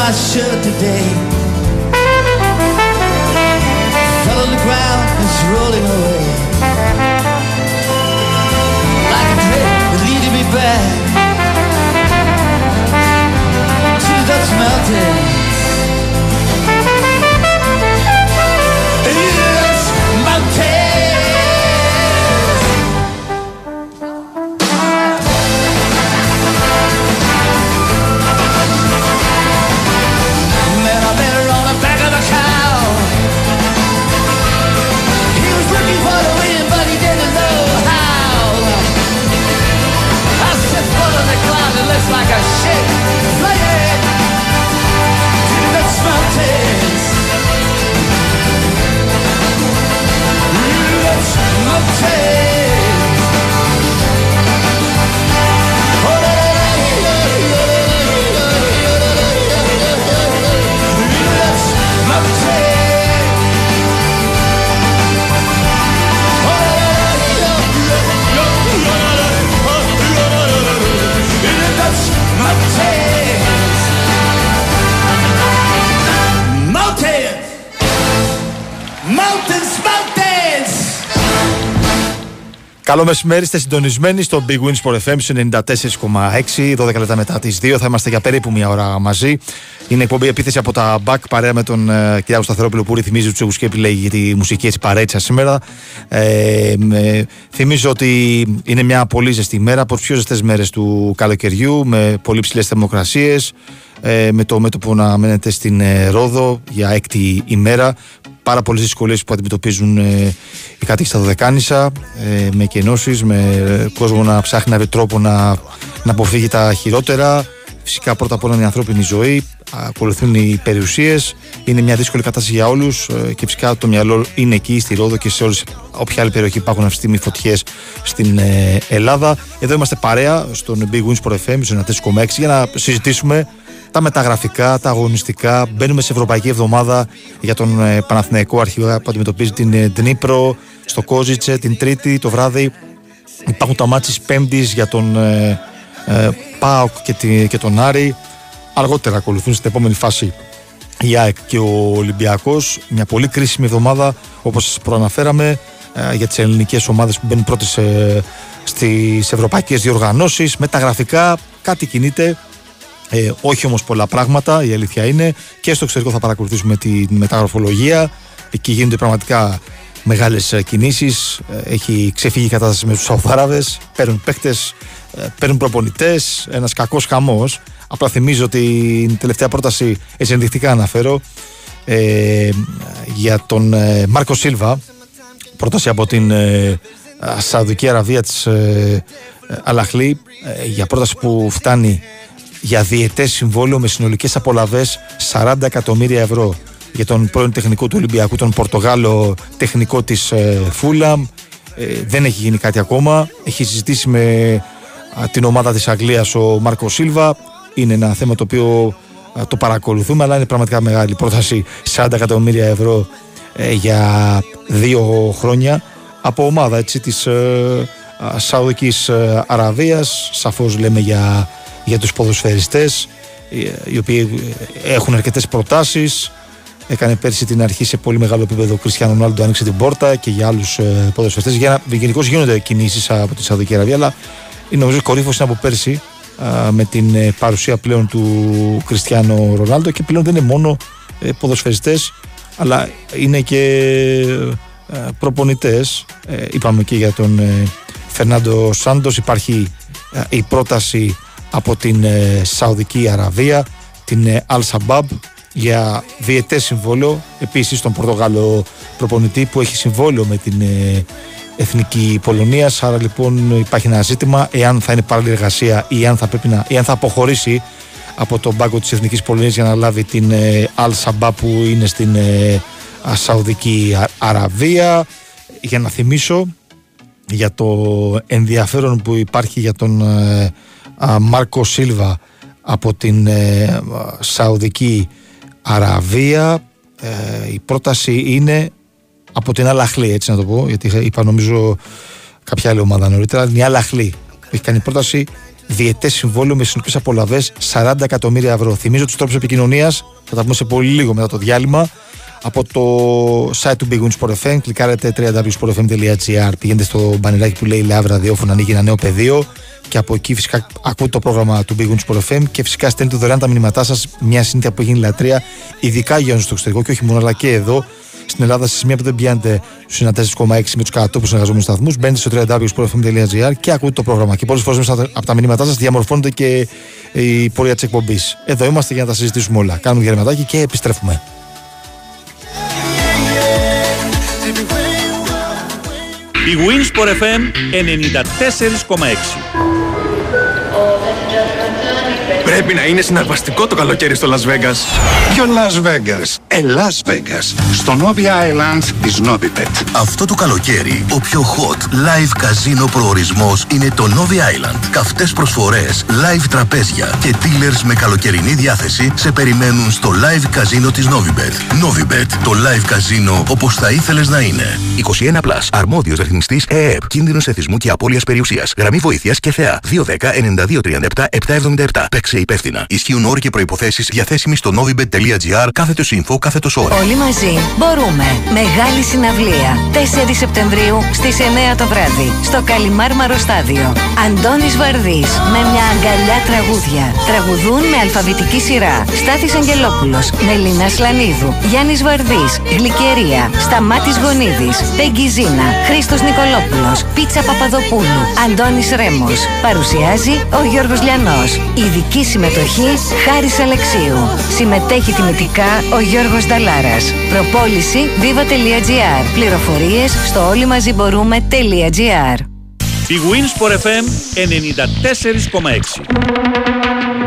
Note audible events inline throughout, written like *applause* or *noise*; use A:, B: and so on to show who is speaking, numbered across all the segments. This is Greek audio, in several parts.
A: I should today. Fell on the ground, it's rolling away.
B: Καλό μεσημέρι, είστε συντονισμένοι στο Big Wins Sport FM στους 94,6. 12 λεπτά μετά τις 2. Θα είμαστε για περίπου μια ώρα μαζί. Είναι εκπομπή επίθεση από τα Back παρέα με τον ε, Κυριάκο Σταθερόπουλο που ρυθμίζει τους και επιλέγει τη μουσική έτσι παρέτσα σήμερα. Ε, με- θυμίζω ότι είναι μια πολύ ζεστή ημέρα από τις πιο ζεστές μέρες του καλοκαιριού με πολύ ψηλές θερμοκρασίες. Ε, με το μέτωπο να μένετε στην ε, Ρόδο για έκτη ημέρα. Πάρα πολλές δυσκολίες που αντιμετωπίζουν ε, οι κάτοικοι στα Δωδεκάνησα, ε, με κενώσεις, με ε, κόσμο να ψάχνει να βρει τρόπο να, να αποφύγει τα χειρότερα. Φυσικά πρώτα απ' όλα είναι η ανθρώπινη ζωή, ακολουθούν οι περιουσίες. Είναι μια δύσκολη κατάσταση για όλους και φυσικά το μυαλό είναι εκεί στη Ρόδο και σε όλες, όποια άλλη περιοχή υπάρχουν αυτή τη στιγμή φωτιές στην ε, Ελλάδα. Εδώ είμαστε παρέα στον Big Wins Pro FM, στο 94,6 για να συζητήσουμε τα μεταγραφικά, τα αγωνιστικά. Μπαίνουμε σε Ευρωπαϊκή Εβδομάδα για τον ε, Παναθηναϊκό αρχηγό που αντιμετωπίζει την ε, Ντνίπρο στο Κόζιτσε την Τρίτη το βράδυ. Υπάρχουν τα μάτια της Πέμπτης για τον ε, ε, ΠΑΟΚ και, τη- και τον Άρη. Αργότερα ακολουθούν στην επόμενη φάση η ΑΕΚ και ο Ολυμπιακός. Μια πολύ κρίσιμη εβδομάδα όπως σας προαναφέραμε ε, για τις ελληνικές ομάδες που μπαίνουν πρώτες ε, στις ευρωπαϊκές διοργανώσεις. Μεταγραφικά κάτι κινείται ε, όχι όμως πολλά πράγματα, η αλήθεια είναι. Και στο εξωτερικό θα παρακολουθήσουμε τη μεταγραφολογία. Εκεί γίνονται πραγματικά μεγάλες ε, κινήσεις. Ε, έχει ξεφύγει η κατάσταση με τους Σαουδάραβες. Παίρνουν παίκτες, ε, παίρνουν προπονητές. Ένας κακός χαμός. Απλά θυμίζω ότι την τελευταία πρόταση, έτσι ενδεικτικά αναφέρω, ε, για τον ε, Μάρκο Σίλβα, πρόταση από την ε, α, Σαουδική Αραβία της ε, ε, Αλαχλή ε, για πρόταση που φτάνει για διετές συμβόλαιο με συνολικές απολαβές 40 εκατομμύρια ευρώ για τον πρώην τεχνικό του Ολυμπιακού, τον Πορτογάλο τεχνικό της ε, Φούλαμ. Ε, δεν έχει γίνει κάτι ακόμα. Έχει συζητήσει με α, την ομάδα της Αγγλίας ο Μάρκο Σίλβα. Είναι ένα θέμα το οποίο α, το παρακολουθούμε, αλλά είναι πραγματικά μεγάλη πρόταση 40 εκατομμύρια ευρώ ε, για δύο χρόνια από ομάδα έτσι, της ε, α, Σαουδικής ε, Αραβίας σαφώς λέμε για, για τους ποδοσφαιριστές ε, οι οποίοι ε, έχουν αρκετές προτάσεις. Έκανε πέρσι την αρχή σε πολύ μεγάλο επίπεδο ο Κριστιανό Ρονάλντο άνοιξε την πόρτα και για άλλους ε, ποδοσφαιριστές. Για να, γενικώς γίνονται κινήσεις από τη Σαουδική Αραβία αλλά είναι νομίζω κορύφωση είναι από πέρσι α, με την ε, παρουσία πλέον του Κριστιανό Ρονάλντο και πλέον δεν είναι μόνο ε, ποδοσφαιριστές αλλά είναι και ε, προπονητές. Ε, είπαμε και για τον ε, Φερνάντο Σάντος. Υπάρχει ε, η πρόταση από την ε, Σαουδική Αραβία την ε, Al Sabab για διετές συμβόλαιο επίσης τον Πορτογάλο προπονητή που έχει συμβόλαιο με την ε, Εθνική Πολωνία. Άρα λοιπόν υπάρχει ένα ζήτημα εάν θα είναι παράλληλη εργασία ή αν θα, πρέπει να, ή αν θα αποχωρήσει από τον πάγκο της Εθνικής Πολωνίας για να λάβει την ε, Al Sabab που είναι στην ε, α, Σαουδική Α- Αραβία. Για να θυμίσω για το ενδιαφέρον που υπάρχει για τον ε, α, Μάρκο Σίλβα από την ε, α, Σαουδική Αραβία ε, η πρόταση είναι από την Αλαχλή έτσι να το πω γιατί είχα- είπα νομίζω κάποια άλλη ομάδα νωρίτερα είναι η Αλαχλή που έχει κάνει πρόταση διετέ συμβόλαιο με συνολικέ απολαυέ 40 εκατομμύρια ευρώ. Θυμίζω τους τρόπους επικοινωνίας, θα τα πούμε σε πολύ λίγο μετά το διάλειμμα. Από το site του Big Win Sport FM, κλικάρετε www.sportfm.gr, πηγαίνετε στο μπανεράκι που λέει Λεάβρα ραδιόφωνο, ανοίγει ένα νέο πεδίο και από εκεί φυσικά ακούτε το πρόγραμμα του Big Win Sport FM και φυσικά στέλνετε δωρεάν τα μηνύματά σας. Μια συνήθεια που έχει γίνει λατρεία, ειδικά για στο εξωτερικό και όχι μόνο, αλλά και εδώ στην Ελλάδα, σε σημεία που δεν πιάνετε στους 4,6 με τους κατώτου συνεργαζόμενους σταθμούς, μπαίνετε στο www.sportfm.gr και ακούτε το πρόγραμμα. Και πολλές φορές μέσα από τα μηνύματά σας διαμορφώνεται και η πορεία της εκπομπής. Εδώ είμαστε για να τα συζητήσουμε όλα. Κάνουμε διαρρεματάκι και επιστρέφουμε.
C: Η Winsport FM 94,6
D: Πρέπει να είναι συναρπαστικό το καλοκαίρι στο Las Vegas.
E: Ποιο Las Vegas; Ε, Las Vegas. Στο Novi Island της Novibet.
F: Αυτό το καλοκαίρι, ο πιο hot live καζίνο προορισμός είναι το Novi Island. Καυτές προσφορές, live τραπέζια και dealers με καλοκαιρινή διάθεση σε περιμένουν στο live καζίνο της Novibet. Novibet, το live καζίνο όπως θα ήθελες να είναι. 21+, αρμόδιος ρυθμιστής ΕΕΠ, κίνδυνος εθισμού και απώλειας περιουσίας. Γραμμή βοήθειας και θεά. 210 92 37 777. Παίξε υπεύθυνα. Ισχύουν όροι και προποθέσει διαθέσιμοι στο novibet.gr κάθετο info κάθετος ώρα.
G: Όλοι μαζί μπορούμε. Μεγάλη συναυλία. 4 Σεπτεμβρίου στις 9 το βράδυ. Στο Καλιμάρμαρο Στάδιο. Αντώνης Βαρδής με μια αγκαλιά τραγούδια. Τραγουδούν με αλφαβητική σειρά. Στάθης Αγγελόπουλος, Μελίνα Σλανίδου, Γιάννης Βαρδής, Γλυκερία, Σταμάτης Γονίδης, Πεγκιζίνα, Χρήστος Νικολόπουλος, Πίτσα Παπαδοπούλου, Αντώνης Ρέμος. Παρουσιάζει ο Γιώργος Λιανός. Ειδική συμμετοχή Χάρης Αλεξίου. Συμμετέχει τιμητικά ο Γιώργος Νταλάρας. Προπόληση viva.gr. Πληροφορίες στο όλοι μαζί μπορούμε.gr.
C: Η Winsport FM 94,6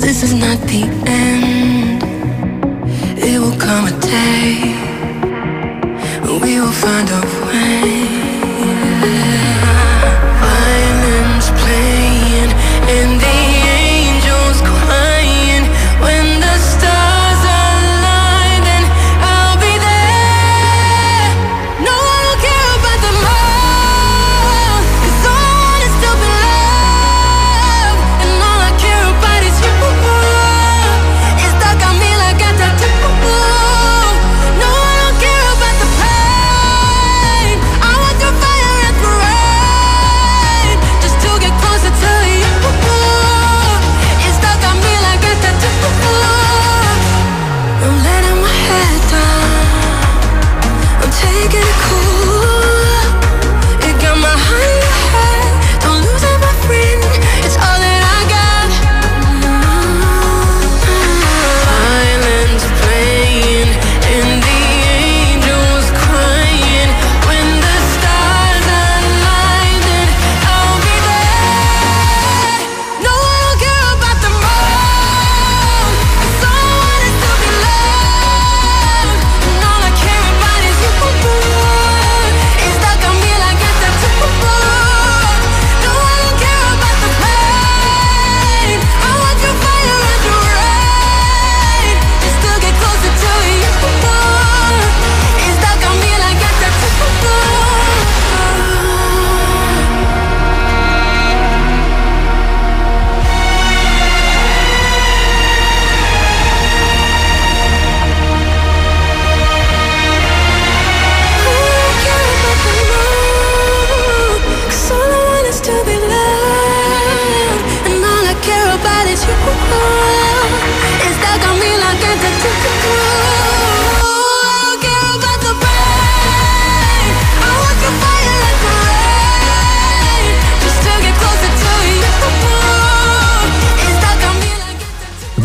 C: this is not the end. It will come a day, we will find a way.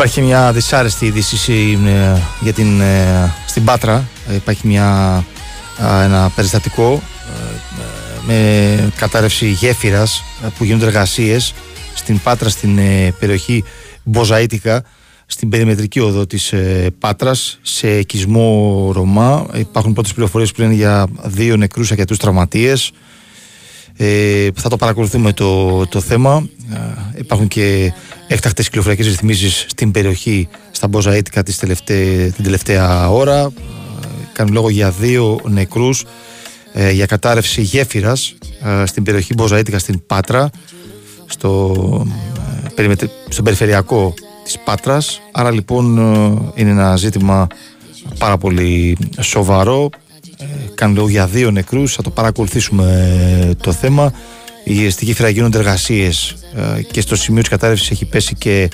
B: Υπάρχει μια δυσάρεστη είδηση ε, για την, ε, στην Πάτρα. Υπάρχει μια, ένα περιστατικό ε, με κατάρρευση γέφυρας που γίνονται εργασίες στην Πάτρα στην περιοχή Μποζαΐτικα στην περιμετρική οδό της ε, Πάτρας σε οικισμό Ρωμά. Υπάρχουν πρώτες πληροφορίες που λένε για δύο νεκρούς αρκετούς τραυματίες. Ε, θα το παρακολουθούμε το, το θέμα. Ε, υπάρχουν και έκτακτες κυκλοφοριακές ρυθμίσεις στην περιοχή στα Μπόζα Έτικα της τελευταία, την τελευταία ώρα. Ε, κάνουν λόγο για δύο νεκρούς ε, για κατάρρευση γέφυρας ε, στην περιοχή Μπόζα Έτικα στην Πάτρα στο, ε, περιμετρ- στον περιφερειακό της Πάτρας άρα λοιπόν ε, είναι ένα ζήτημα πάρα πολύ σοβαρό ε, κάνουν λόγο για δύο νεκρούς θα το παρακολουθήσουμε ε, το θέμα. Η, στη γέφυρα γίνονται εργασίες ε, και στο σημείο της κατάρρευσης έχει πέσει και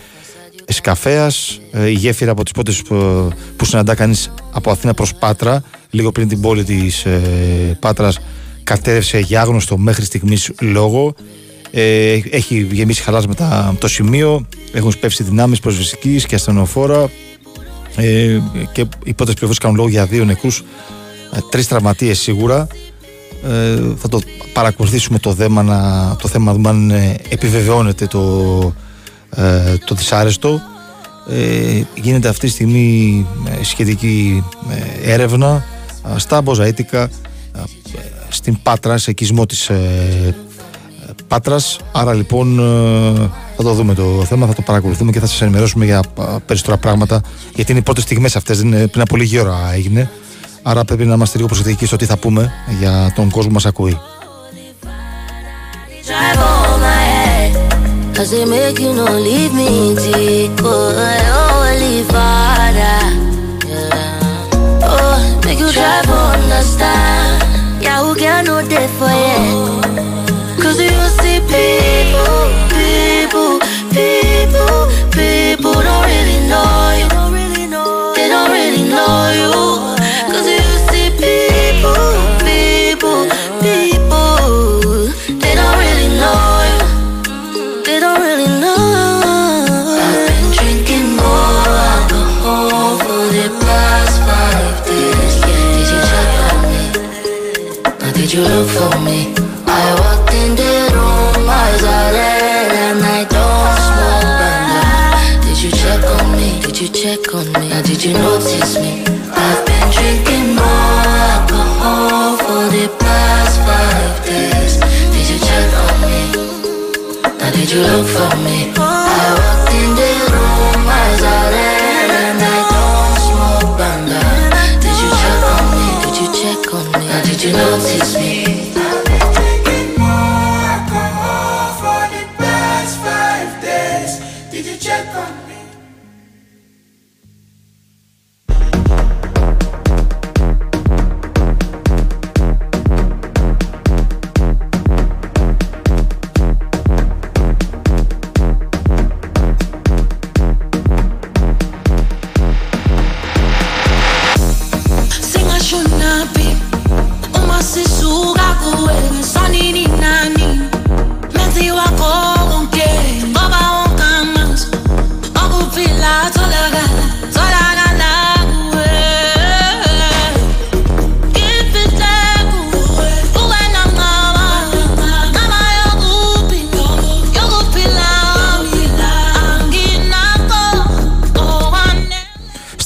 B: σκαφέας. Ε, η γέφυρα από τις πρώτες που, που συναντά κανείς από Αθήνα προς Πάτρα λίγο πριν την πόλη της ε, Πάτρας κατέρευσε για άγνωστο μέχρι στιγμής λόγο. Ε, έχει γεμίσει χαλάσματα το σημείο. Έχουν σπεύσει δυνάμεις προσβεστικής και ασθενοφόρα. Ε, και οι πρώτες πληροφορίες κάνουν λόγο για δύο νεκρούς ε, τρεις τραυματίες σίγουρα. Ε, θα το παρακολουθήσουμε το θέμα να, το θέμα να δούμε αν ε, επιβεβαιώνεται το, ε, το δυσάρεστο. Ε, γίνεται αυτή τη στιγμή ε, σχετική ε, έρευνα ε, στα Μποζαίτικα ε, στην Πάτρας, σε οικισμό της ε, ε, Πάτρας. Άρα λοιπόν ε, θα το δούμε το θέμα, θα το παρακολουθούμε και θα σας ενημερώσουμε για ε, περισσότερα πράγματα γιατί είναι οι πρώτες στιγμές αυτές, δεν είναι, πριν από λίγη ώρα έγινε άρα πρέπει να είμαστε λίγο προσεκτικοί στο τι θα πούμε για τον κόσμο που μας ακούει.
H: Drive on my head. Cause they make you no leave me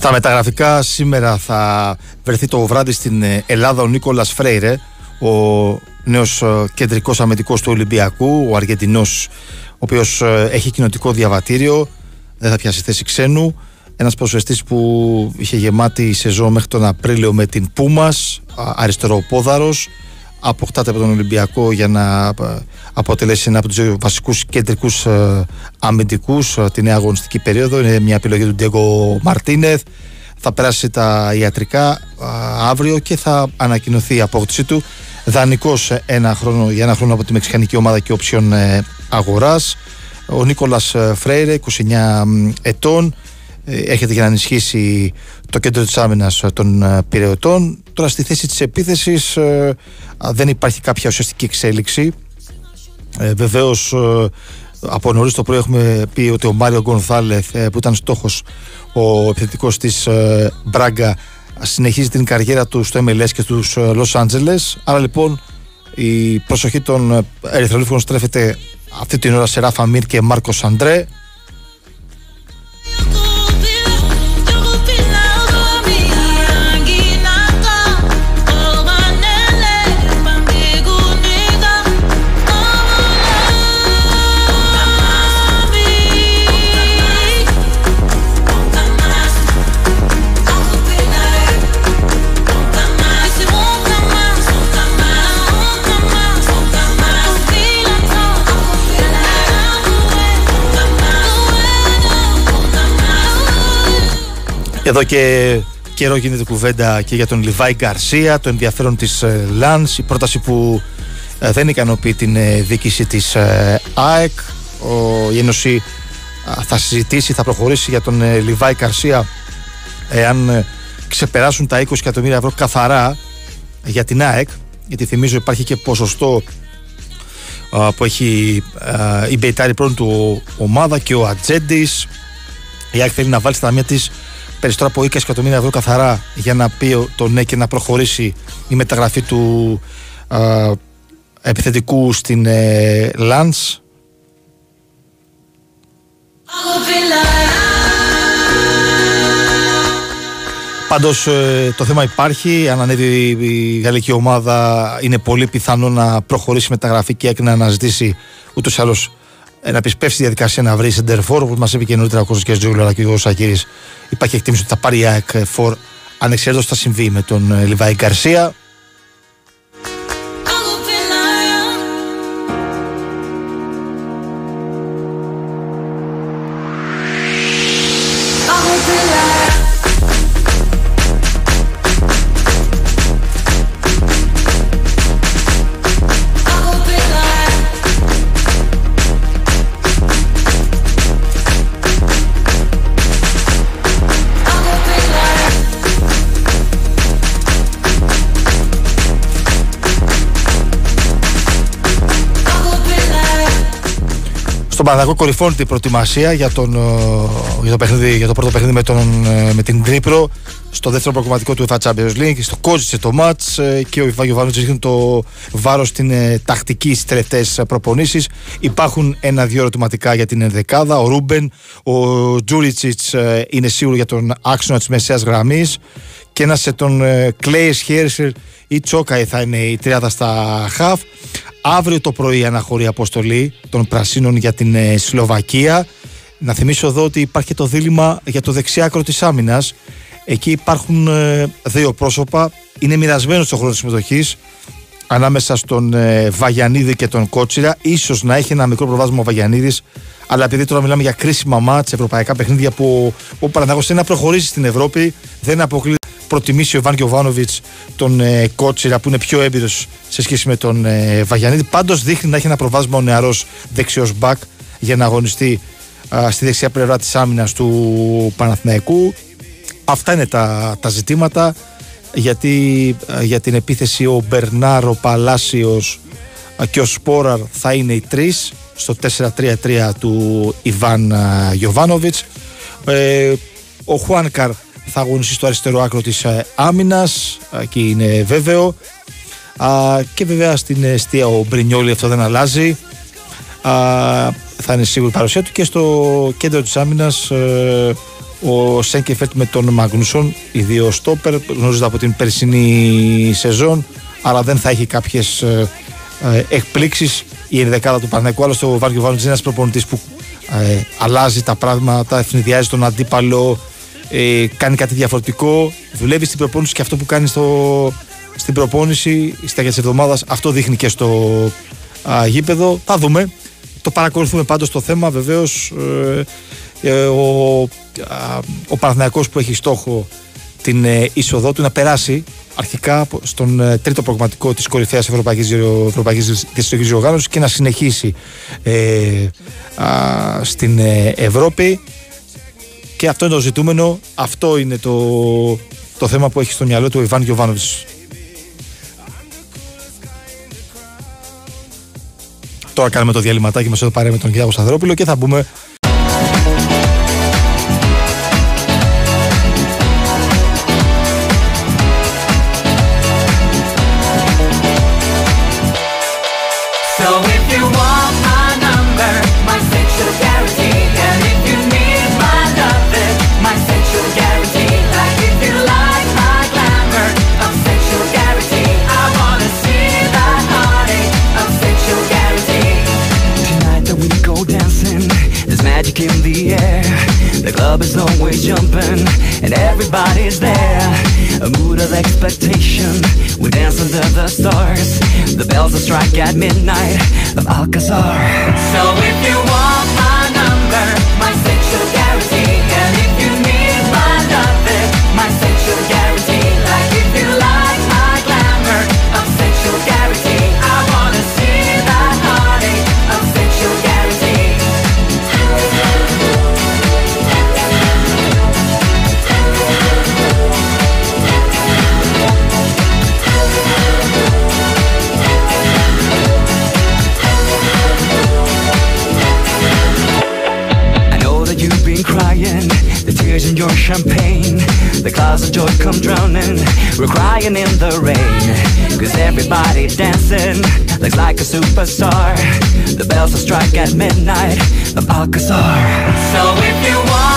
B: Στα μεταγραφικά σήμερα θα βρεθεί το βράδυ στην ε, Ελλάδα ο Νίκολας Φρέιρε, ο νέος ε, κεντρικός αμυντικός του Ολυμπιακού, ο Αργεντινός, ο οποίος ε, έχει κοινοτικό διαβατήριο, δεν θα πιάσει θέση ξένου. Ένας προσφεστής που είχε γεμάτη σεζόν μέχρι τον Απρίλιο με την Πούμας, αριστεροπόδαρος, αποκτάται από τον Ολυμπιακό για να ε, αποτελέσει ένα από τους δύο βασικούς κεντρικούς ε, αμυντικούς ε, τη νέα αγωνιστική περίοδο. Είναι μια επιλογή του Ντιέγκο Μαρτίνεθ. Θα περάσει τα ιατρικά α, αύριο και θα ανακοινωθεί η απόκτησή του. Δανεικός ε, ένα χρόνο, για ένα χρόνο από τη μεξικανική ομάδα και option ε, αγοράς. Ο Νίκολας ε, Φρέιρε, 29 μ, ετών, ε, έρχεται για να ενισχύσει το κέντρο της άμυνας ε, των ε, Πειραιωτών. Τώρα στη θέση της επίθεσης ε, α, δεν υπάρχει κάποια ουσιαστική εξέλιξη. Ε, Βεβαίως, από νωρίς το πρωί έχουμε πει ότι ο Μάριο Γκονθάλεθ, ε, που ήταν στόχος ο επιθετικός της ε, Μπράγκα, συνεχίζει την καριέρα του στο MLS και στους Los Angeles. Άρα λοιπόν η προσοχή των ε, Ερυθρολήφων στρέφεται αυτή την ώρα σε Ράφα Μίρ και Μάρκο Αντρέ. Εδώ και καιρό γίνεται κουβέντα και για τον Λιβάη Γκαρσία, το ενδιαφέρον της ε, Λανς, η πρόταση που ε, δεν ικανοποιεί την ε, διοίκηση της ε, ΑΕΚ. Ο, η Ένωση α, θα συζητήσει, θα προχωρήσει για τον ε, Λιβάη Γκαρσία εάν ε, ξεπεράσουν τα 20 εκατομμύρια ευρώ καθαρά για την ΑΕΚ. Γιατί θυμίζω υπάρχει και ποσοστό α, που έχει α, η Μπεϊτάρη πρώτη του ομάδα και ο Ατζέντης. Η ΑΕΚ θέλει να βάλει στα ταμεία της περισσότερα από 20 εκατομμύρια ευρώ καθαρά για να πει το ναι και να προχωρήσει η μεταγραφή του α, επιθετικού στην ε, Λαντς Πάντως το θέμα υπάρχει. Αν ανέβει η γαλλική ομάδα, είναι πολύ πιθανό να προχωρήσει μεταγραφή και να αναζητήσει ούτως ή άλλως να επισπεύσει τη διαδικασία να βρεις σεντερφόρ. Όπως μας είπε και νωρίτερα ο Κώστας Τζούλο αλλά και ο Σακύρη, υπάρχει εκτίμηση ότι θα πάρει η ΑΕΚ φορ ανεξαρτήτως θα συμβεί με τον ε, Λιβάη Γκαρσία. Στον Παναγό κορυφώνεται η προετοιμασία για, τον, ε, για, το παιχνίδι, για το πρώτο παιχνίδι με, τον, ε, με την Τρίπρο στο δεύτερο προγραμματικό του UEFA Champions League. Στο κόζησε το μάτς ε, και ο Ιβάγιο Βάνος ρίχνει το βάρος στην ε, τακτική στις τελευταίες προπονήσεις. Υπάρχουν ένα-δύο ερωτηματικά για την ενδεκάδα. Ο Ρούμπεν, ο Τζούριτσιτς ε, είναι σίγουρο για τον άξονα της μεσαίας γραμμής και ένα σε τον Κλέι Χέρσερ ή Τσόκαη θα είναι η τριάδα στα χαφ. Αύριο το πρωί αναχωρεί αποστολή των Πρασίνων για την ε, Σλοβακία. Να θυμίσω εδώ ότι υπάρχει και το δίλημα για το δεξιάκρο της άμυνας. Εκεί υπάρχουν ε, δύο πρόσωπα. Είναι μοιρασμένος στο χρόνο της συμμετοχής ανάμεσα στον ε, Βαγιανίδη και τον Κότσιρα. Ίσως να έχει ένα μικρό προβάσμα ο Βαγιανίδης αλλά επειδή τώρα μιλάμε για κρίσιμα μάτς, ευρωπαϊκά παιχνίδια που ο Παναγός θέλει να προχωρήσει στην Ευρώπη, δεν αποκλεί προτιμήσει ο Ιβάν Γιοβάνοβιτ τον ε, Κότσιρα που είναι πιο έμπειρος σε σχέση με τον ε, Βαγιανίδη. Πάντως δείχνει να έχει ένα προβάσμα ο νεαρός δεξιός μπακ για να αγωνιστεί α, στη δεξιά πλευρά της άμυνας του Παναθηναϊκού. Αυτά είναι τα, τα ζητήματα. Γιατί α, για την επίθεση ο Μπερνάρο Παλάσιος και ο Σπόραρ θα είναι οι τρεις στο 4-3-3 του Ιβάν Γιοβάνοβιτ. Ε, ο Χουάνκαρ θα αγωνιστεί στο αριστερό άκρο της ε, άμυνας και είναι βέβαιο Α, και βέβαια στην αιστεία ο Μπρινιόλη αυτό δεν αλλάζει Α, θα είναι σίγουρη η παρουσία του και στο κέντρο της άμυνας ε, ο Σέγκεφερτ με τον Μαγνούσον οι δύο στόπερ γνωρίζονται από την περσινή σεζόν αλλά δεν θα έχει κάποιες ε, ε, εκπλήξεις η ενδεκάδα του Παναγικού άλλωστε ο Βάργιο Βάνος είναι ένας προπονητής που ε, αλλάζει τα πράγματα, ευνηδιάζει τον αντίπαλο ε, κάνει κάτι διαφορετικό, δουλεύει στην προπόνηση και αυτό που κάνει στο, στην προπόνηση στα για της εβδομάδας, αυτό δείχνει και στο α, γήπεδο. Θα δούμε. Το παρακολουθούμε πάντως το θέμα. Βεβαίως ε, ε, ο, α, ο Παναθηναϊκός που έχει στόχο την ε, είσοδό του να περάσει αρχικά στον ε, τρίτο προγραμματικό της κορυφαίας Ευρωπαϊκής, Ευρωπαϊκής Διαστητικής Οργάνωσης και να συνεχίσει ε, α, στην ε, Ευρώπη και αυτό είναι το ζητούμενο, αυτό είναι το, το θέμα που έχει στο μυαλό του ο Ιβάν Γιωβάνοβιτς. Τώρα κάνουμε το διαλυματάκι μας εδώ παρέα με τον Κυριάκο Σταθερόπουλο και θα μπούμε
I: come drowning. We're crying in the rain. Cause everybody dancing looks like a superstar. The bells will strike at midnight of Alcazar.
J: So if you want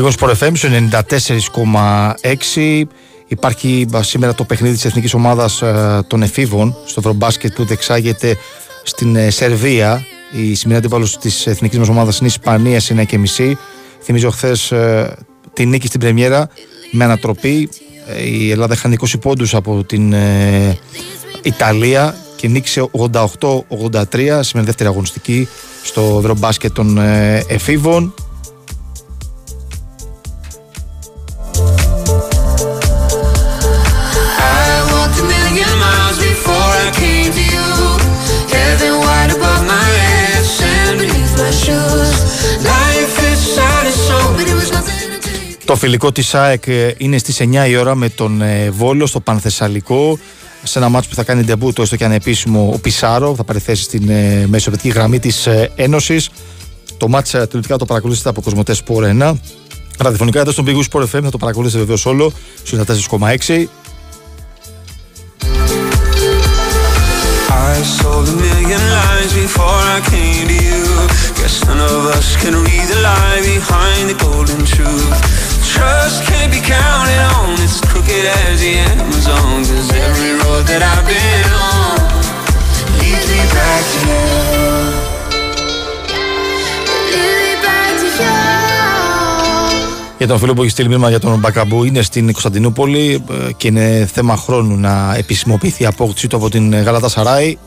B: Big Wins Sport FM στο 94,6. Υπάρχει α, σήμερα το παιχνίδι της εθνικής ομάδας ε, των εφήβων στο Ευρωμπάσκετ που δεξάγεται στην ε, Σερβία. Η σημερινή αντιβάλλωση της εθνικής μας ομάδας είναι η Ισπανία σε 9.30. Θυμίζω χθες τη νίκη στην Πρεμιέρα με ανατροπή. Ε, η Ελλάδα είχαν 20 πόντους από την ε, Ιταλία και νίκησε 88-83 σημερινή δεύτερη αγωνιστική στο Ευρωμπάσκετ των ε, εφήβων. Το φιλικό της ΑΕΚ ε, είναι στις 9 η ώρα με τον ε, Βόλο στο Πανθεσσαλικό σε ένα μάτσο που θα κάνει ντεμπού το έστω και ανεπίσημο ο Πισάρο θα πάρει θέση στην ε, μεσοπαιδική γραμμή της ε, Ένωσης το μάτς ε, τηλεοπτικά το παρακολουθήσετε από Κοσμοτέ Sport 1 ραδιοφωνικά εδώ στον Big Win Sport FM θα το παρακολουθήσετε βεβαίως όλο στους 94,6
K: I sold a million lies before I came to you. Guess none of us can read the lie behind the golden truth. Trust can't be counted on, it's crooked as the Amazon. Cause every road that I've been on leads me back to you.
L: Lead me back to you.
B: Για τον φίλο που έχει στείλει μήνυμα για τον Μπακαμπού είναι στην Κωνσταντινούπολη ε, και είναι θέμα χρόνου να επισημοποιηθεί η απόκτησή του από την Γαλατά Σαράι.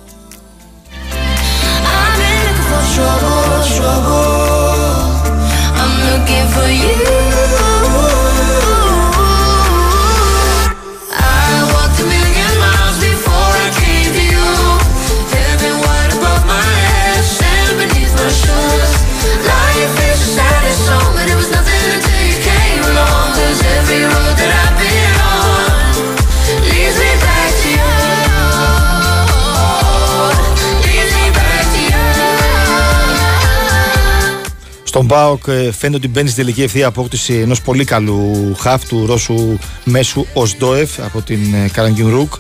B: Στον ΠΑΟΚ ε, φαίνεται ότι μπαίνει στη τελική ευθεία απόκτηση ενός πολύ καλού χαφ του Ρώσου Μέσου Οζντόεφ από την ε, Καραγκιουμρούκ.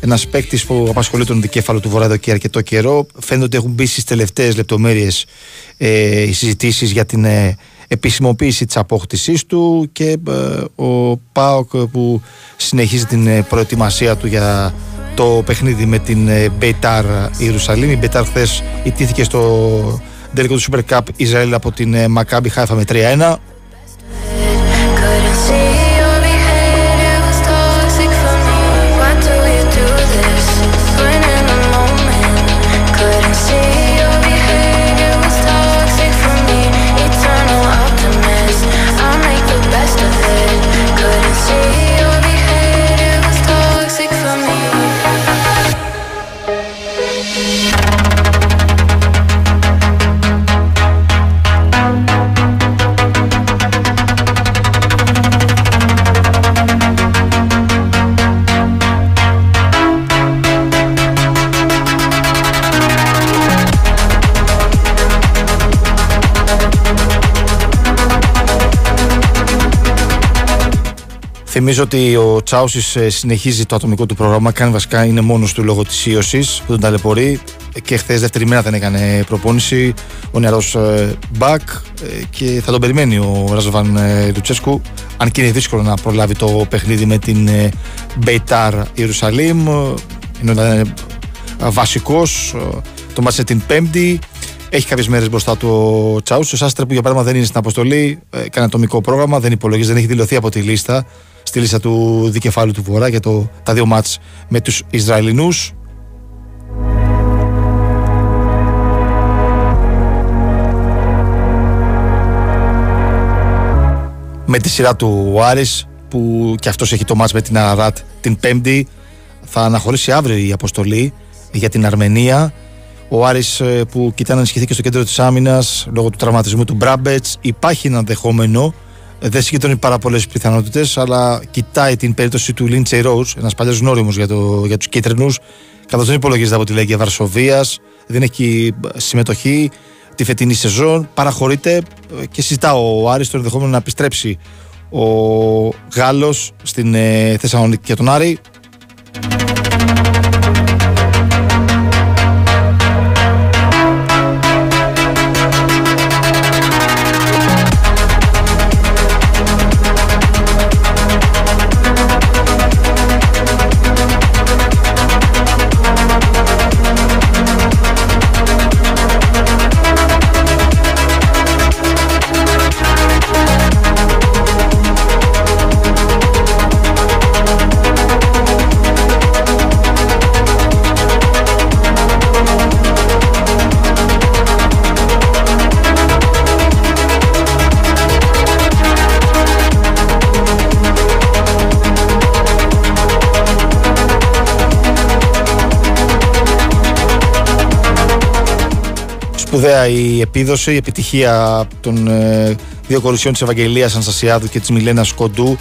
B: Ένας παίκτης που απασχολεί τον δικέφαλο του Βορρά εδώ και αρκετό καιρό. Φαίνεται ότι έχουν μπει στις τελευταίες λεπτομέρειες ε, οι συζητήσεις για την ε, επισημοποίηση της απόκτησής του και ε, ο ΠΑΟΚ που συνεχίζει την ε, προετοιμασία του για το παιχνίδι με την ε, Μπέιταρ Ιερουσαλήμ. Η Μπέιταρ χθες ιτήθηκε στο τελικό του Super Cup Ισραήλ από την ε, Maccabi Haifa με 3-1. Θυμίζω ότι ο Τσάουσι συνεχίζει το ατομικό του πρόγραμμα. Κάνει βασικά είναι μόνος του λόγω της ίωσης που τον ταλαιπωρεί. Και χθες δεύτερη μέρα δεν έκανε προπόνηση. Ο νεαρός Μπακ ε, και θα τον περιμένει ο Ραζοβάν ε, Λουτσέσκου. Αν και είναι δύσκολο να προλάβει το παιχνίδι με την ε, Μπεϊτάρ Ιερουσαλήμ. Είναι ε, βασικός. Το μάτσε την Πέμπτη. Έχει κάποιες μέρες μπροστά του ο Τσάουσι. Ο Σάστρε που για παράδειγμα δεν είναι στην αποστολή. ε, Κάνει ατομικό πρόγραμμα. Δεν υπολογίζει, δεν έχει δηλωθεί από τη λίστα. Στη λίστα του δικεφάλου του Βορρά για το, τα δύο μάτς με τους Ισραηλινούς. με τη σειρά του ο Άρης που και αυτός έχει το μάτς με την Αραράτ την Πέμπτη θα αναχωρήσει αύριο η αποστολή για την Αρμενία ο Άρης ε, που κοιτά να ενισχυθεί και στο κέντρο της άμυνας λόγω του τραυματισμού του Μπράμπετς υπάρχει ένα δεχόμενο Ε, δεν συγκεντρώνει πάρα πολλές πιθανότητες, αλλά κοιτάει την περίπτωση του Λίντσεϊ Ρόου, ένας παλιός γνώριμος για, το, για τους κίτρινους, καθώς δεν υπολογίζεται από τη Λέγκια Βαρσοβίας, δεν έχει συμμετοχή τη φετινή σεζόν. Παραχωρείται ε, και συζητά ο Άρης το ενδεχόμενο να επιστρέψει ο Γάλλος στην ε, Θεσσαλονίκη για τον Άρη. Σπουδαία η επίδοση, η επιτυχία των ε, δύο κορισιών της Ευαγγελίας Ανστασιάδου και της Μιλένας Κοντού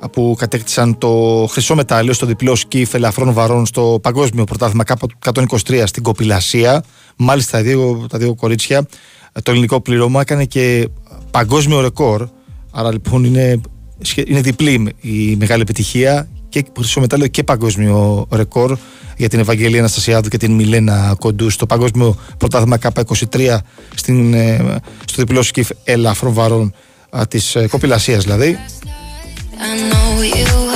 B: α, που κατέκτησαν το χρυσό μετάλλιο στο διπλό σκύφ ελαφρών βαρών στο παγκόσμιο πρωτάθλημα K123 στην Κοπηλασία. Μάλιστα τα δύο, τα δύο κορίτσια ε, το ελληνικό πλήρωμα έκανε και παγκόσμιο ρεκόρ. Άρα λοιπόν είναι, σχε- είναι διπλή η μεγάλη επιτυχία και χρυσό μετάλλιο και παγκόσμιο ρεκόρ για την Ευαγγελία Αναστασιάδου και την Μιλένα Κοντούς. Στο παγκόσμιο πρωτάθλημα K23 στην, ε, στο διπλό σκύφ ελαφρών βαρών α, της ε, Κοπηλασίας δηλαδή.
C: I know you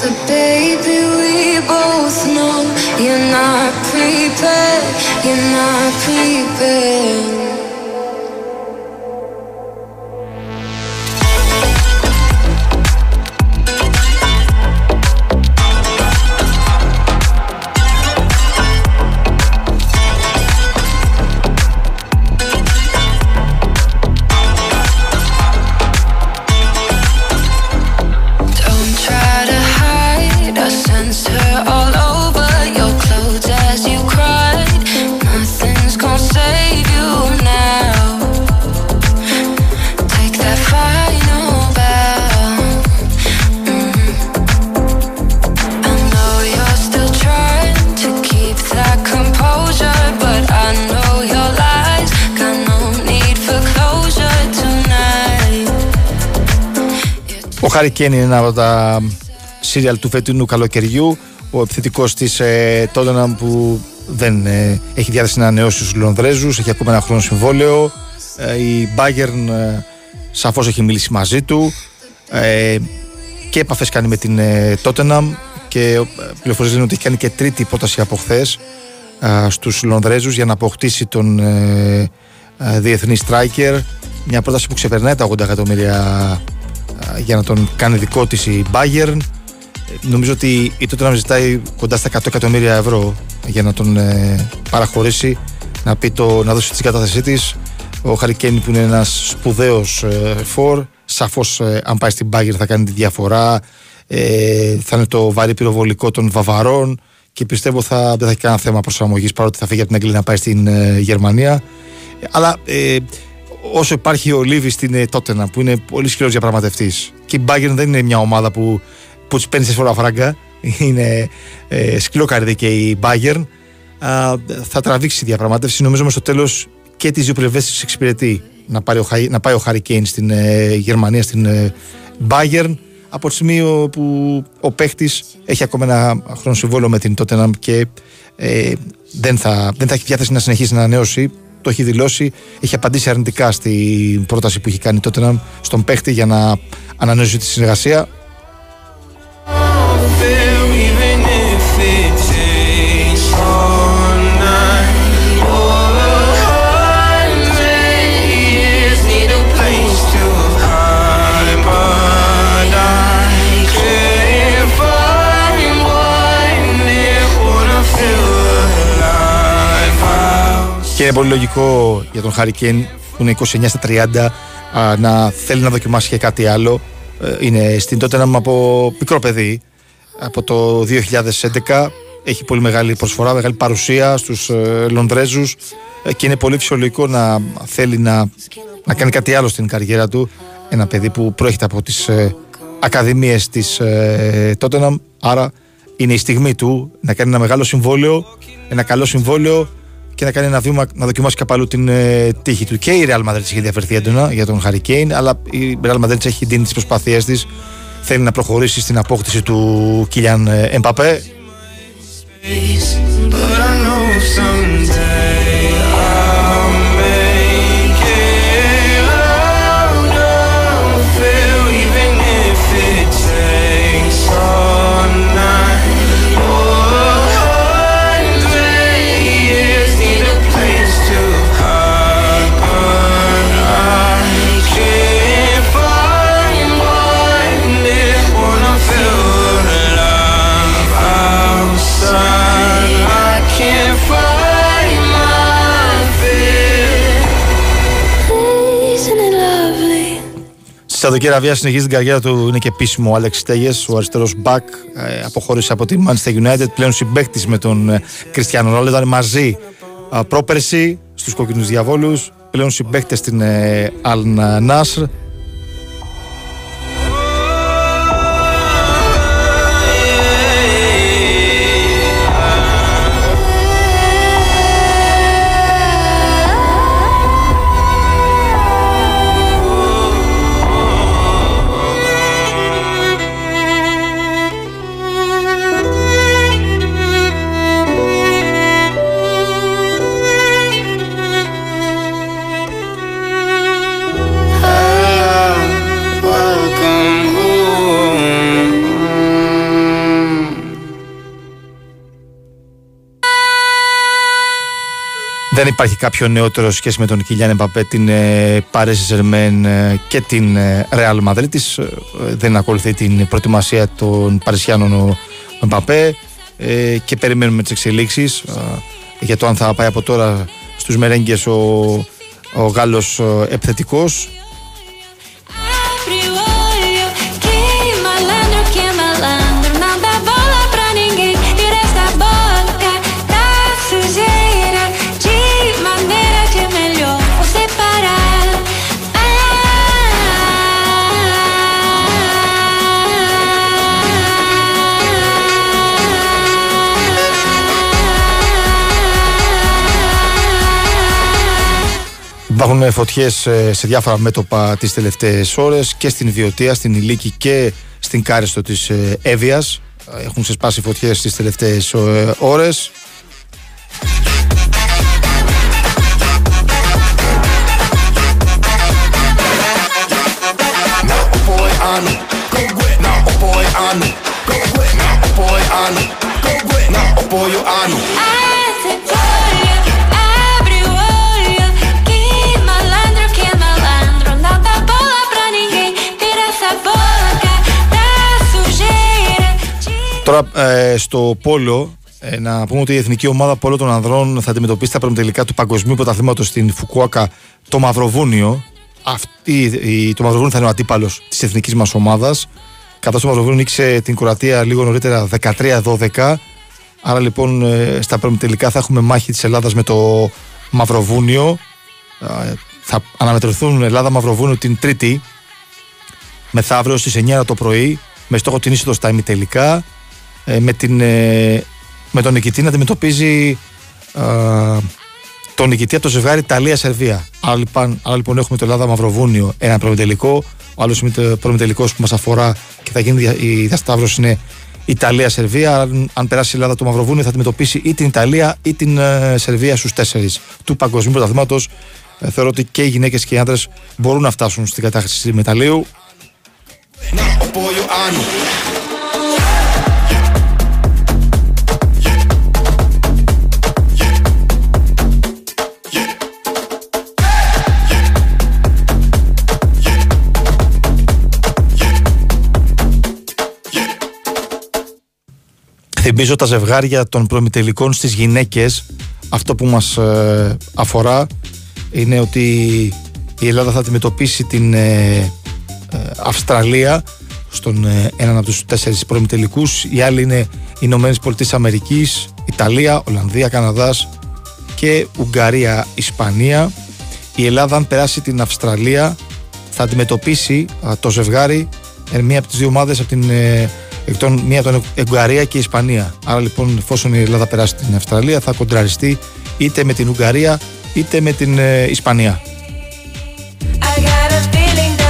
C: But baby, we both know you're not prepared. You're not prepared.
B: Χάρη Κέιν είναι ένα από τα σύριαλ του φετινού καλοκαιριού. Ο επιθετικός της ε, Tottenham που δεν ε, έχει διάθεση να ανανεώσει του Λονδρέζους, έχει ακόμα ένα χρόνο συμβόλαιο. Ε, η Bayern ε, σαφώς έχει μιλήσει μαζί του. Ε, και επαφές κάνει με την ε, Tottenham και ε, πληροφορίες λένε ότι έχει κάνει και τρίτη πρόταση από χθες στους Λονδρέζους για να αποκτήσει τον ε, ε, διεθνή striker. Μια πρόταση που ξεπερνάει τα 80 εκατομμύρια α, για να τον κάνει δικό της η Bayern νομίζω ότι η τότε να ζητάει κοντά στα 100 εκατομμύρια ευρώ για να τον ε, παραχωρήσει, να, πει το, να δώσει την κατάθεσή της. Ο Χαρικέιν που είναι ένας σπουδαίος ε, φορ, σαφώς αν πάει στην Bayern θα κάνει τη διαφορά. Ε, θα είναι το βαρύ πυροβολικό των Βαβαρών και πιστεύω θα, δεν θα έχει κανένα θέμα προσαρμογής παρότι θα φύγει από την Αγγλία να πάει στην ε, Γερμανία. Αλλά ε, όσο υπάρχει ο Λίβι στην ε, Τότενα που είναι πολύ σκληρός διαπραγματευτής και η Bayern δεν είναι μια ομάδα που, που τους παίρνει σε φορά φράγκα, *laughs* είναι ε, σκληρό καρδί και η Bayern. Α, θα τραβήξει η διαπραγμάτευση. Νομίζω στο τέλος και τις δύο πλευρές της εξυπηρετεί να, πάρει ο, Χα- να πάει ο Χάρη Κέιν στην ε, Γερμανία, στην ε, Bayern από το σημείο που ο παίχτης έχει ακόμα ένα χρόνο συμβόλαιο με την Tottenham και ε, δεν, θα, δεν θα έχει διάθεση να συνεχίσει να ανανεώσει. Το έχει δηλώσει, έχει απαντήσει αρνητικά στην πρόταση που έχει κάνει η Tottenham στον παίχτη για να ανανεώσει τη συνεργασία. Και είναι πολύ λογικό για τον Χάρη Κέιν που είναι 29 στα 30 α, να θέλει να δοκιμάσει και κάτι άλλο. Ε, Είναι στην Tottenham από μικρό παιδί, από το 2011. Έχει πολύ μεγάλη προσφορά, μεγάλη παρουσία στους ε, Λονδρέζους ε, και είναι πολύ φυσιολογικό να θέλει να, να κάνει κάτι άλλο στην καριέρα του. Ένα παιδί που προέρχεται από τις ε, ακαδημίες της ε, Tottenham, άρα είναι η στιγμή του να κάνει ένα μεγάλο συμβόλαιο, ένα καλό συμβόλαιο και να κάνει ένα βήμα να δοκιμάσει κάπου αλλού την ε, τύχη του. Και η Real Madrid έχει ενδιαφερθεί έντονα για τον Harry Kane, αλλά η Real Madrid έχει δίνει τις προσπάθειές της. Θέλει να προχωρήσει στην απόκτηση του Κιλιάν Εμπαπέ. Στη Σαουδική Αραβία συνεχίζει την καριέρα του, είναι και επίσημο ο Άλεξ Τέγε, ο αριστερός μπακ. Ε, αποχώρησε από τη Manchester United, πλέον συμπαίκτης με τον ε, Κριστιανό Ρόλο. Ήταν μαζί ε, πρόπερση στους κόκκινους διαβόλους, πλέον συμπαίκτες στην ε, Al Nasr. Δεν υπάρχει κάποιο νεότερο σχέση με τον Κιλιάν Εμπαπέ, την ε, Paris Saint-Germain ε, και την ε, Real Madrid της. Ε, δεν ακολουθεί την προετοιμασία των Παρισιάνων ο Εμπαπέ ε, και περιμένουμε τις εξελίξεις ε, για το αν θα πάει από τώρα στους μερέγγες ο, ο Γάλλος ε, επιθετικός. Υπάρχουν φωτιές σε διάφορα μέτωπα τις τελευταίες ώρες και στην Βιωτία, στην Ηλίκη και στην Κάριστο της Εύβοιας. Έχουν ξεσπάσει φωτιές τις τελευταίες ώρες.
F: Now, oh boy, I
B: Τώρα ε, στο πόλο, ε, να πούμε ότι η εθνική ομάδα πόλο των ανδρών θα αντιμετωπίσει τα προμετελικά του παγκοσμίου πρωταθλήματος στην Φουκουάκα το Μαυροβούνιο. Αυτή, η, το Μαυροβούνιο θα είναι ο αντίπαλος της εθνικής μας ομάδας. Καθώς το Μαυροβούνιο νίκησε την Κροατία λίγο νωρίτερα 13-12. Άρα λοιπόν ε, στα προμετελικά θα έχουμε μάχη της Ελλάδας με το Μαυροβούνιο. Ε, θα αναμετρηθούν Ελλάδα-Μαυροβούνιο την Τρίτη μεθαύριο στις 9 το πρωί με στόχο την είσοδο στα ημιτελικά ε, με, την, ε, με τον νικητή να αντιμετωπίζει ε, τον νικητή από το ζευγάρι Ιταλία-Σερβία. Άρα, λοιπόν, άρα λοιπόν έχουμε το Ελλάδα-Μαυροβούνιο ένα προμετελικό. Ο άλλος προμετελικό που μας αφορά και θα γίνει η διασταύρωση είναι Ιταλία-Σερβία. Αν, αν περάσει η Ελλάδα το Μαυροβούνιο θα αντιμετωπίσει ή την Ιταλία ή την ε, Σερβία στους τέσσερις του Παγκοσμίου Πρωταθλήματος. Ε, θεωρώ ότι και οι γυναίκες και οι άντρες μπορούν να φτάσουν στην κατάχρηση μεταλλίου. Θυμίζω τα ζευγάρια των προμητελικών στις γυναίκες. Αυτό που μας ε, αφορά είναι ότι η Ελλάδα θα αντιμετωπίσει την ε, ε, Αυστραλία στον ε, έναν από τους τέσσερις προμητελικούς οι άλλοι είναι οι Ηνωμένες Πολιτείες Αμερικής Ιταλία, Ολλανδία, Καναδάς και Ουγγαρία, Ισπανία. Η Ελλάδα αν περάσει την Αυστραλία θα αντιμετωπίσει α, το ζευγάρι ε, μία από τις δύο ομάδες από την ε, εκ των, μία από την Ουγγαρία και η Ισπανία. Άρα λοιπόν, εφόσον η Ελλάδα περάσει την Αυστραλία, θα κοντραριστεί είτε με την Ουγγαρία είτε με την ε, Ισπανία.
L: I got a feeling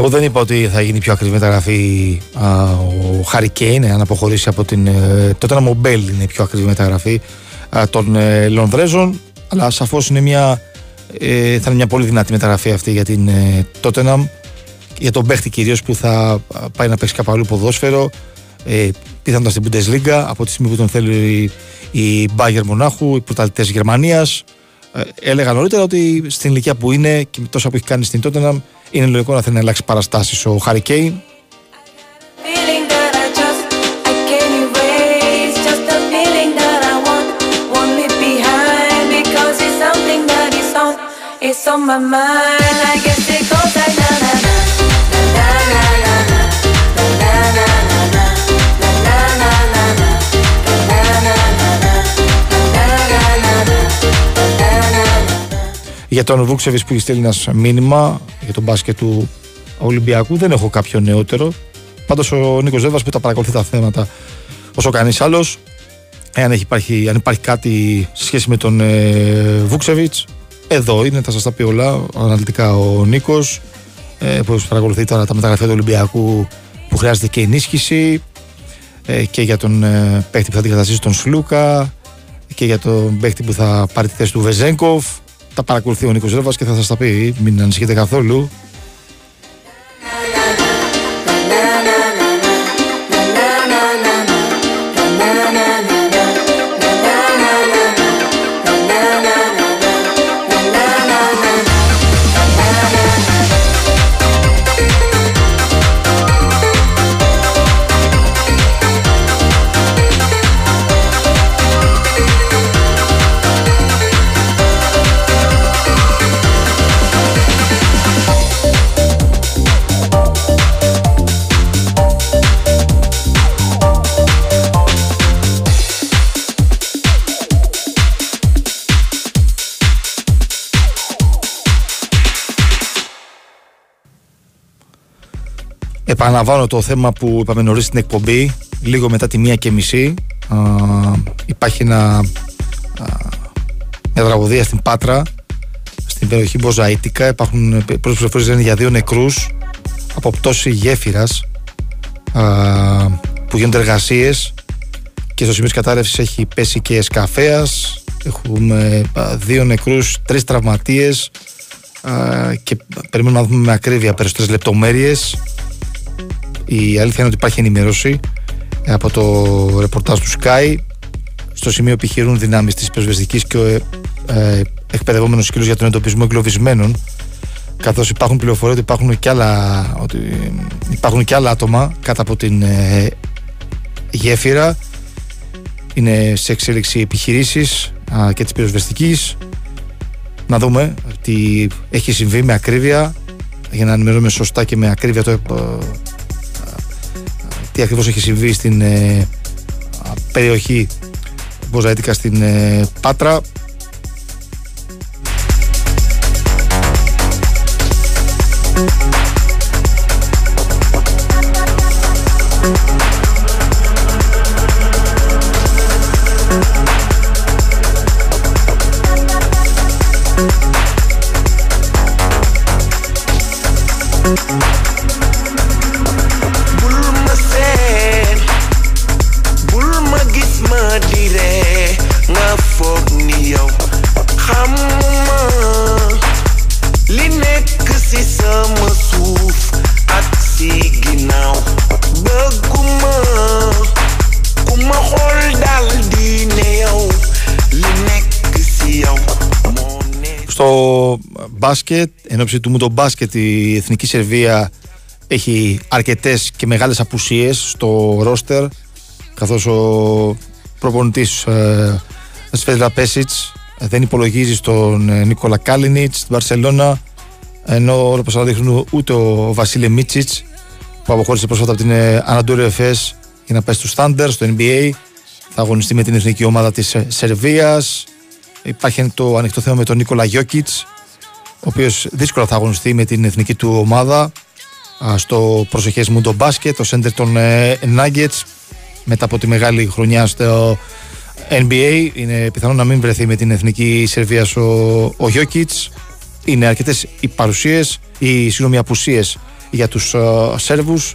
B: Εγώ δεν είπα ότι θα γίνει πιο ακριβή μεταγραφή α, ο Χάρη Κέιν, αν αποχωρήσει από την. Ε, τότε ένα Μομπέλ είναι η πιο ακριβή μεταγραφή α, των ε, Λονδρέζων. Αλλά σαφώς είναι μια. Ε, θα είναι μια πολύ δυνατή μεταγραφή αυτή για την ε, Tottenham. Για τον παίχτη κυρίως που θα α, πάει να παίξει κάπου αλλού ποδόσφαιρο. Ε, πιθανότατα στην Bundesliga από τη στιγμή που τον θέλει η, η Bayern Μονάχου, οι πρωταθλητές Γερμανίας. Ε, έλεγα νωρίτερα ότι στην ηλικία που είναι και με τόσα που έχει κάνει στην Τότεναμ είναι λογικό να θέλει να αλλάξει παραστάσεις ο
L: Χαρικέιν.
B: Για τον Βούξεβιτ που έχει στείλει ένας μήνυμα για τον μπάσκετ του Ολυμπιακού δεν έχω κάποιο νεότερο. Πάντως ο Νίκος Ζέβα που τα παρακολουθεί τα θέματα όσο κανείς άλλος. Εάν έχει υπάρχει, αν υπάρχει κάτι σε σχέση με τον ε, Βούξεβιτ, εδώ είναι, θα σας τα πει όλα αναλυτικά ο Νίκος. Ε, που παρακολουθεί τώρα τα μεταγραφεία του Ολυμπιακού που χρειάζεται και ενίσχυση ε, και για τον ε, παίχτη που θα αντικαταστήσει τον Σλούκα και για τον παίχτη που θα πάρει τη θέση του Βεζέγκοφ. Τα παρακολουθεί ο Νίκος Ρεύα και θα σας τα πει. Μην ανησυχείτε καθόλου. Επαναλαμβάνω το θέμα που είπαμε νωρίς στην εκπομπή, λίγο μετά τη μία και μισή. Α, υπάρχει ένα, α, μια τραγωδία στην Πάτρα, στην περιοχή Μποζαΐτικα. Υπάρχουν ε, πρώτες πληροφορίες λένε για δύο νεκρούς από πτώση γέφυρας α, που γίνονται εργασίες και στο σημείο της κατάρρευσης έχει πέσει και σκαφέας. Έχουμε α, δύο νεκρούς, τρεις τραυματίες α, και περιμένουμε να δούμε με ακρίβεια περισσότερες λεπτομέρειες. Η αλήθεια είναι ότι υπάρχει ενημέρωση ε, από το ρεπορτάζ του Sky. Στο σημείο επιχειρούν δυνάμεις της πυροσβεστικής και ε, ε, εκπαιδευόμενος σκύλους για τον εντοπισμό εγκλωβισμένων καθώς υπάρχουν πληροφορίες ότι υπάρχουν και άλλα, ότι υπάρχουν και άλλα άτομα κάτω από την ε, γέφυρα. Είναι σε εξέλιξη επιχειρήσεις α, και της πυροσβεστικής να δούμε τι έχει συμβεί με ακρίβεια. Για να ενημερώνουμε σωστά και με ακρίβεια το, ε, τι ακριβώς έχει συμβεί στην ε, α, περιοχή Μποζαίτικα στην ε, Πάτρα.
M: bul
B: μπάσκετ, εν ώψη του μου το μπάσκετ, η Εθνική Σερβία έχει αρκετές και μεγάλες απουσίες στο ρόστερ καθώς ο προπονητής ε, Σφέντρα Πέσιτς δεν υπολογίζει στον ε, Νίκολα Κάλινιτς στην Βαρσελώνα ενώ όπως θα δείχνουν ούτε ο Βασίλε Μίτσιτς που αποχώρησε πρόσφατα από την ε, Αναντούριο Εφές για να πάει στους Thunder στο NBA θα αγωνιστεί με την εθνική ομάδα της ε, Σερβίας. Υπάρχει το ανοιχτό θέμα με τον Νίκολα Γιώκητς ο οποίος δύσκολα θα αγωνιστεί με την εθνική του ομάδα α, στο προσεχές μου το μπάσκετ, το σέντερ των ε, Nuggets μετά από τη μεγάλη χρονιά στο NBA είναι πιθανό να μην βρεθεί με την εθνική Σερβίας ο, ο Γιώκητς. Είναι αρκετές οι παρουσίες οι συγγνώμη απουσίες για τους ε, Σέρβους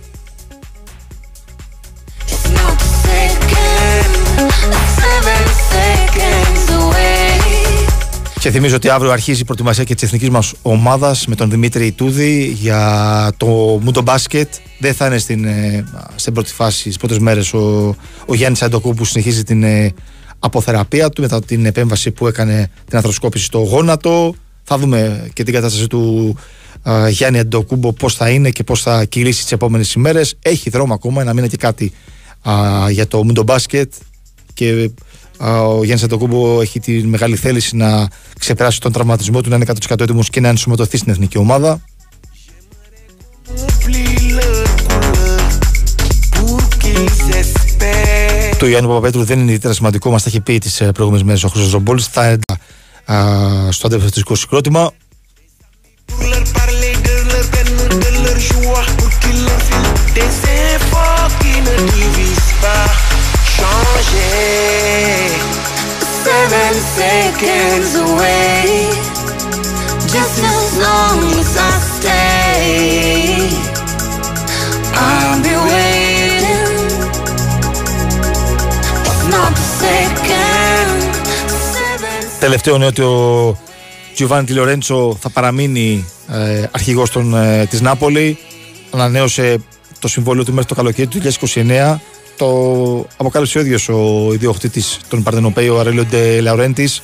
B: Και θυμίζω ότι αύριο αρχίζει η προετοιμασία και της εθνικής μας ομάδας με τον Δημήτρη Τούδη για το Μούντο Μπάσκετ. Δεν θα είναι στην, ε, στην πρώτη φάση, στις πρώτες μέρες, ο, ο Γιάννης Αντοκού που συνεχίζει την ε, αποθεραπεία του μετά την επέμβαση που έκανε την αθροσκόπηση στο γόνατο. Θα δούμε και την κατάσταση του ε, Γιάννη Αντοκούμπο πώς θα είναι και πώς θα κυλήσει τις επόμενες ημέρες. Έχει δρόμο ακόμα, ένα μήνα και κάτι α, για το Μούντο Μπάσκετ και α, ο Γιάννης Αντοκούμπο έχει τη μεγάλη θέληση να ξεπεράσει τον τραυματισμό του, να είναι 100% έτοιμος και να ενσωματωθεί στην εθνική ομάδα. Το Γιάννη Παπαπέτρου δεν είναι ιδιαίτερα σημαντικό, μας τα έχει πει τις προηγούμενες μέρες ο Χρυσό Ζομπόλης. Θα είναι α, στο αντιπροσωπευτικό συγκρότημα.
L: Seven seconds away. Just as long as I stay, I'll be waiting. It's not a second.
B: Τελευταίο είναι ότι ο Giovanni Τιλορέντσο θα παραμείνει ε, αρχηγός των, ε, της Νάπολη. Ανανέωσε το συμβόλαιο του μέχρι το καλοκαίρι του 2029. Το αποκάλυψε ο ίδιος ο ιδιοκτήτης των Παρτενοπέη, ο Αρέλιο Ντε Λαουρέντης,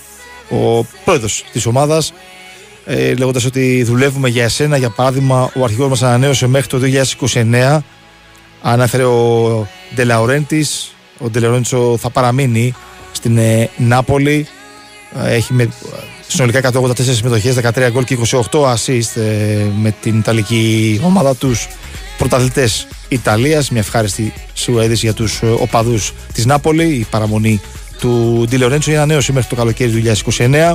B: ο πρόεδρος της ομάδας, ε, λέγοντας ότι δουλεύουμε για εσένα, για παράδειγμα, ο αρχηγός μας ανανέωσε μέχρι το 2029. Ανέφερε ο Ντε Λαουρέντης, ο Ντε Λαουρέντσο θα παραμείνει στην ε, Νάπολη. Ε, έχει με, συνολικά 184 συμμετοχές, 13 γκολ και 28 assist ε, με την Ιταλική ομάδα τους πρωταθλητές Ιταλίας. Μια ευχάριστη σουέδηση για τους ε, οπαδούς της Νάπολη. Η παραμονή του Ντι Λορέντσο είναι ανανέωση μέχρι το καλοκαίρι του 2029.